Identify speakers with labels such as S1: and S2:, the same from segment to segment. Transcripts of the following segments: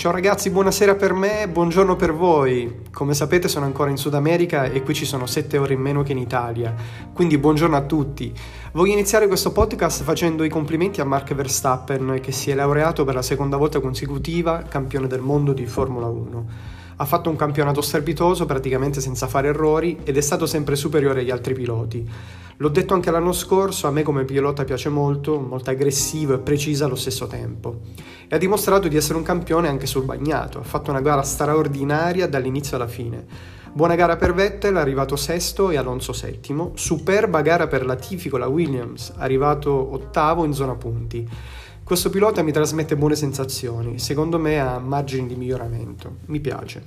S1: Ciao ragazzi, buonasera per me, buongiorno per voi. Come sapete sono ancora in Sud America e qui ci sono 7 ore in meno che in Italia, quindi buongiorno a tutti. Voglio iniziare questo podcast facendo i complimenti a Mark Verstappen che si è laureato per la seconda volta consecutiva campione del mondo di Formula 1. Ha fatto un campionato strepitoso praticamente senza fare errori ed è stato sempre superiore agli altri piloti. L'ho detto anche l'anno scorso, a me come pilota piace molto, molto aggressivo e precisa allo stesso tempo. E ha dimostrato di essere un campione anche sul bagnato, ha fatto una gara straordinaria dall'inizio alla fine. Buona gara per Vettel, arrivato sesto e Alonso settimo. Superba gara per Latifi con la Williams, arrivato ottavo in zona punti. Questo pilota mi trasmette buone sensazioni, secondo me ha margini di miglioramento, mi piace.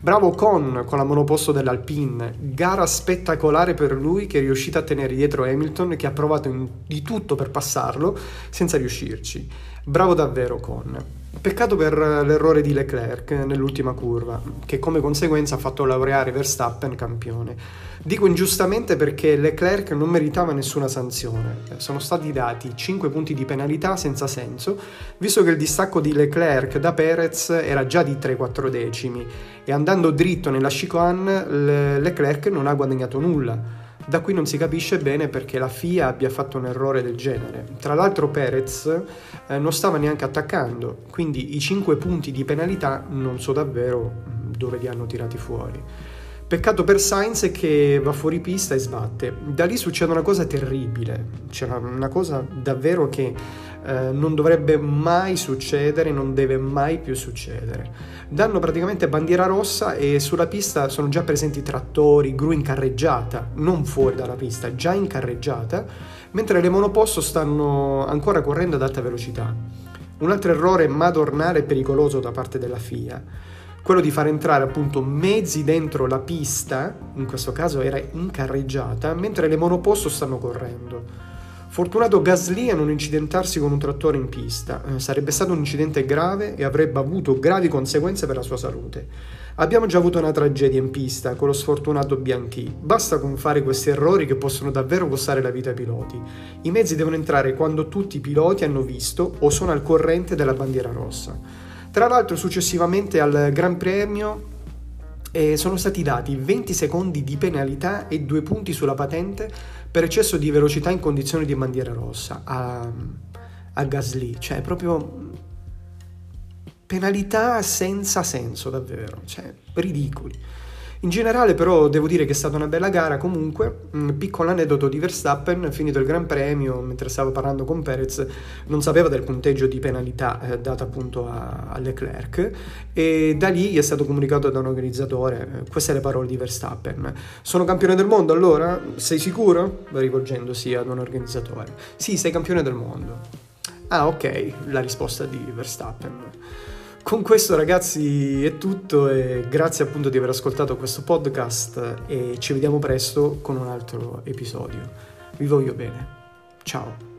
S1: Bravo Con con la monoposto dell'Alpine, gara spettacolare per lui che è riuscito a tenere dietro Hamilton che ha provato in, di tutto per passarlo senza riuscirci. Bravo davvero Con. Peccato per l'errore di Leclerc nell'ultima curva, che come conseguenza ha fatto laureare Verstappen campione. Dico ingiustamente perché Leclerc non meritava nessuna sanzione. Sono stati dati 5 punti di penalità senza senso, visto che il distacco di Leclerc da Perez era già di 3-4 decimi e andando dritto nella chicane Leclerc non ha guadagnato nulla. Da qui non si capisce bene perché la FIA abbia fatto un errore del genere. Tra l'altro Perez eh, non stava neanche attaccando, quindi i 5 punti di penalità non so davvero mm, dove li hanno tirati fuori. Peccato per Sainz che va fuori pista e sbatte. Da lì succede una cosa terribile, c'è una cosa davvero che eh, non dovrebbe mai succedere, non deve mai più succedere. Danno praticamente bandiera rossa e sulla pista sono già presenti trattori, gru in carreggiata, non fuori dalla pista, già in carreggiata, mentre le monoposto stanno ancora correndo ad alta velocità. Un altro errore madornale e pericoloso da parte della FIA quello di far entrare appunto mezzi dentro la pista, in questo caso era in carreggiata, mentre le monoposto stanno correndo. Fortunato Gasly a non incidentarsi con un trattore in pista, eh, sarebbe stato un incidente grave e avrebbe avuto gravi conseguenze per la sua salute. Abbiamo già avuto una tragedia in pista con lo sfortunato Bianchi, basta con fare questi errori che possono davvero costare la vita ai piloti. I mezzi devono entrare quando tutti i piloti hanno visto o sono al corrente della bandiera rossa. Tra l'altro successivamente al Gran Premio eh, sono stati dati 20 secondi di penalità e 2 punti sulla patente per eccesso di velocità in condizioni di bandiera rossa a, a Gasly, cioè proprio penalità senza senso davvero, cioè ridicoli. In generale però devo dire che è stata una bella gara comunque, un piccolo aneddoto di Verstappen, finito il Gran Premio, mentre stavo parlando con Perez, non sapeva del punteggio di penalità eh, data appunto a, a, Leclerc e da lì gli è stato comunicato da un organizzatore, eh, queste le parole di Verstappen, sono campione del mondo allora? Sei sicuro? Rivolgendosi ad un organizzatore. Sì, sei campione del mondo. Ah ok, la risposta di Verstappen. Con questo ragazzi è tutto e grazie appunto di aver ascoltato questo podcast e ci vediamo presto con un altro episodio. Vi voglio bene. Ciao.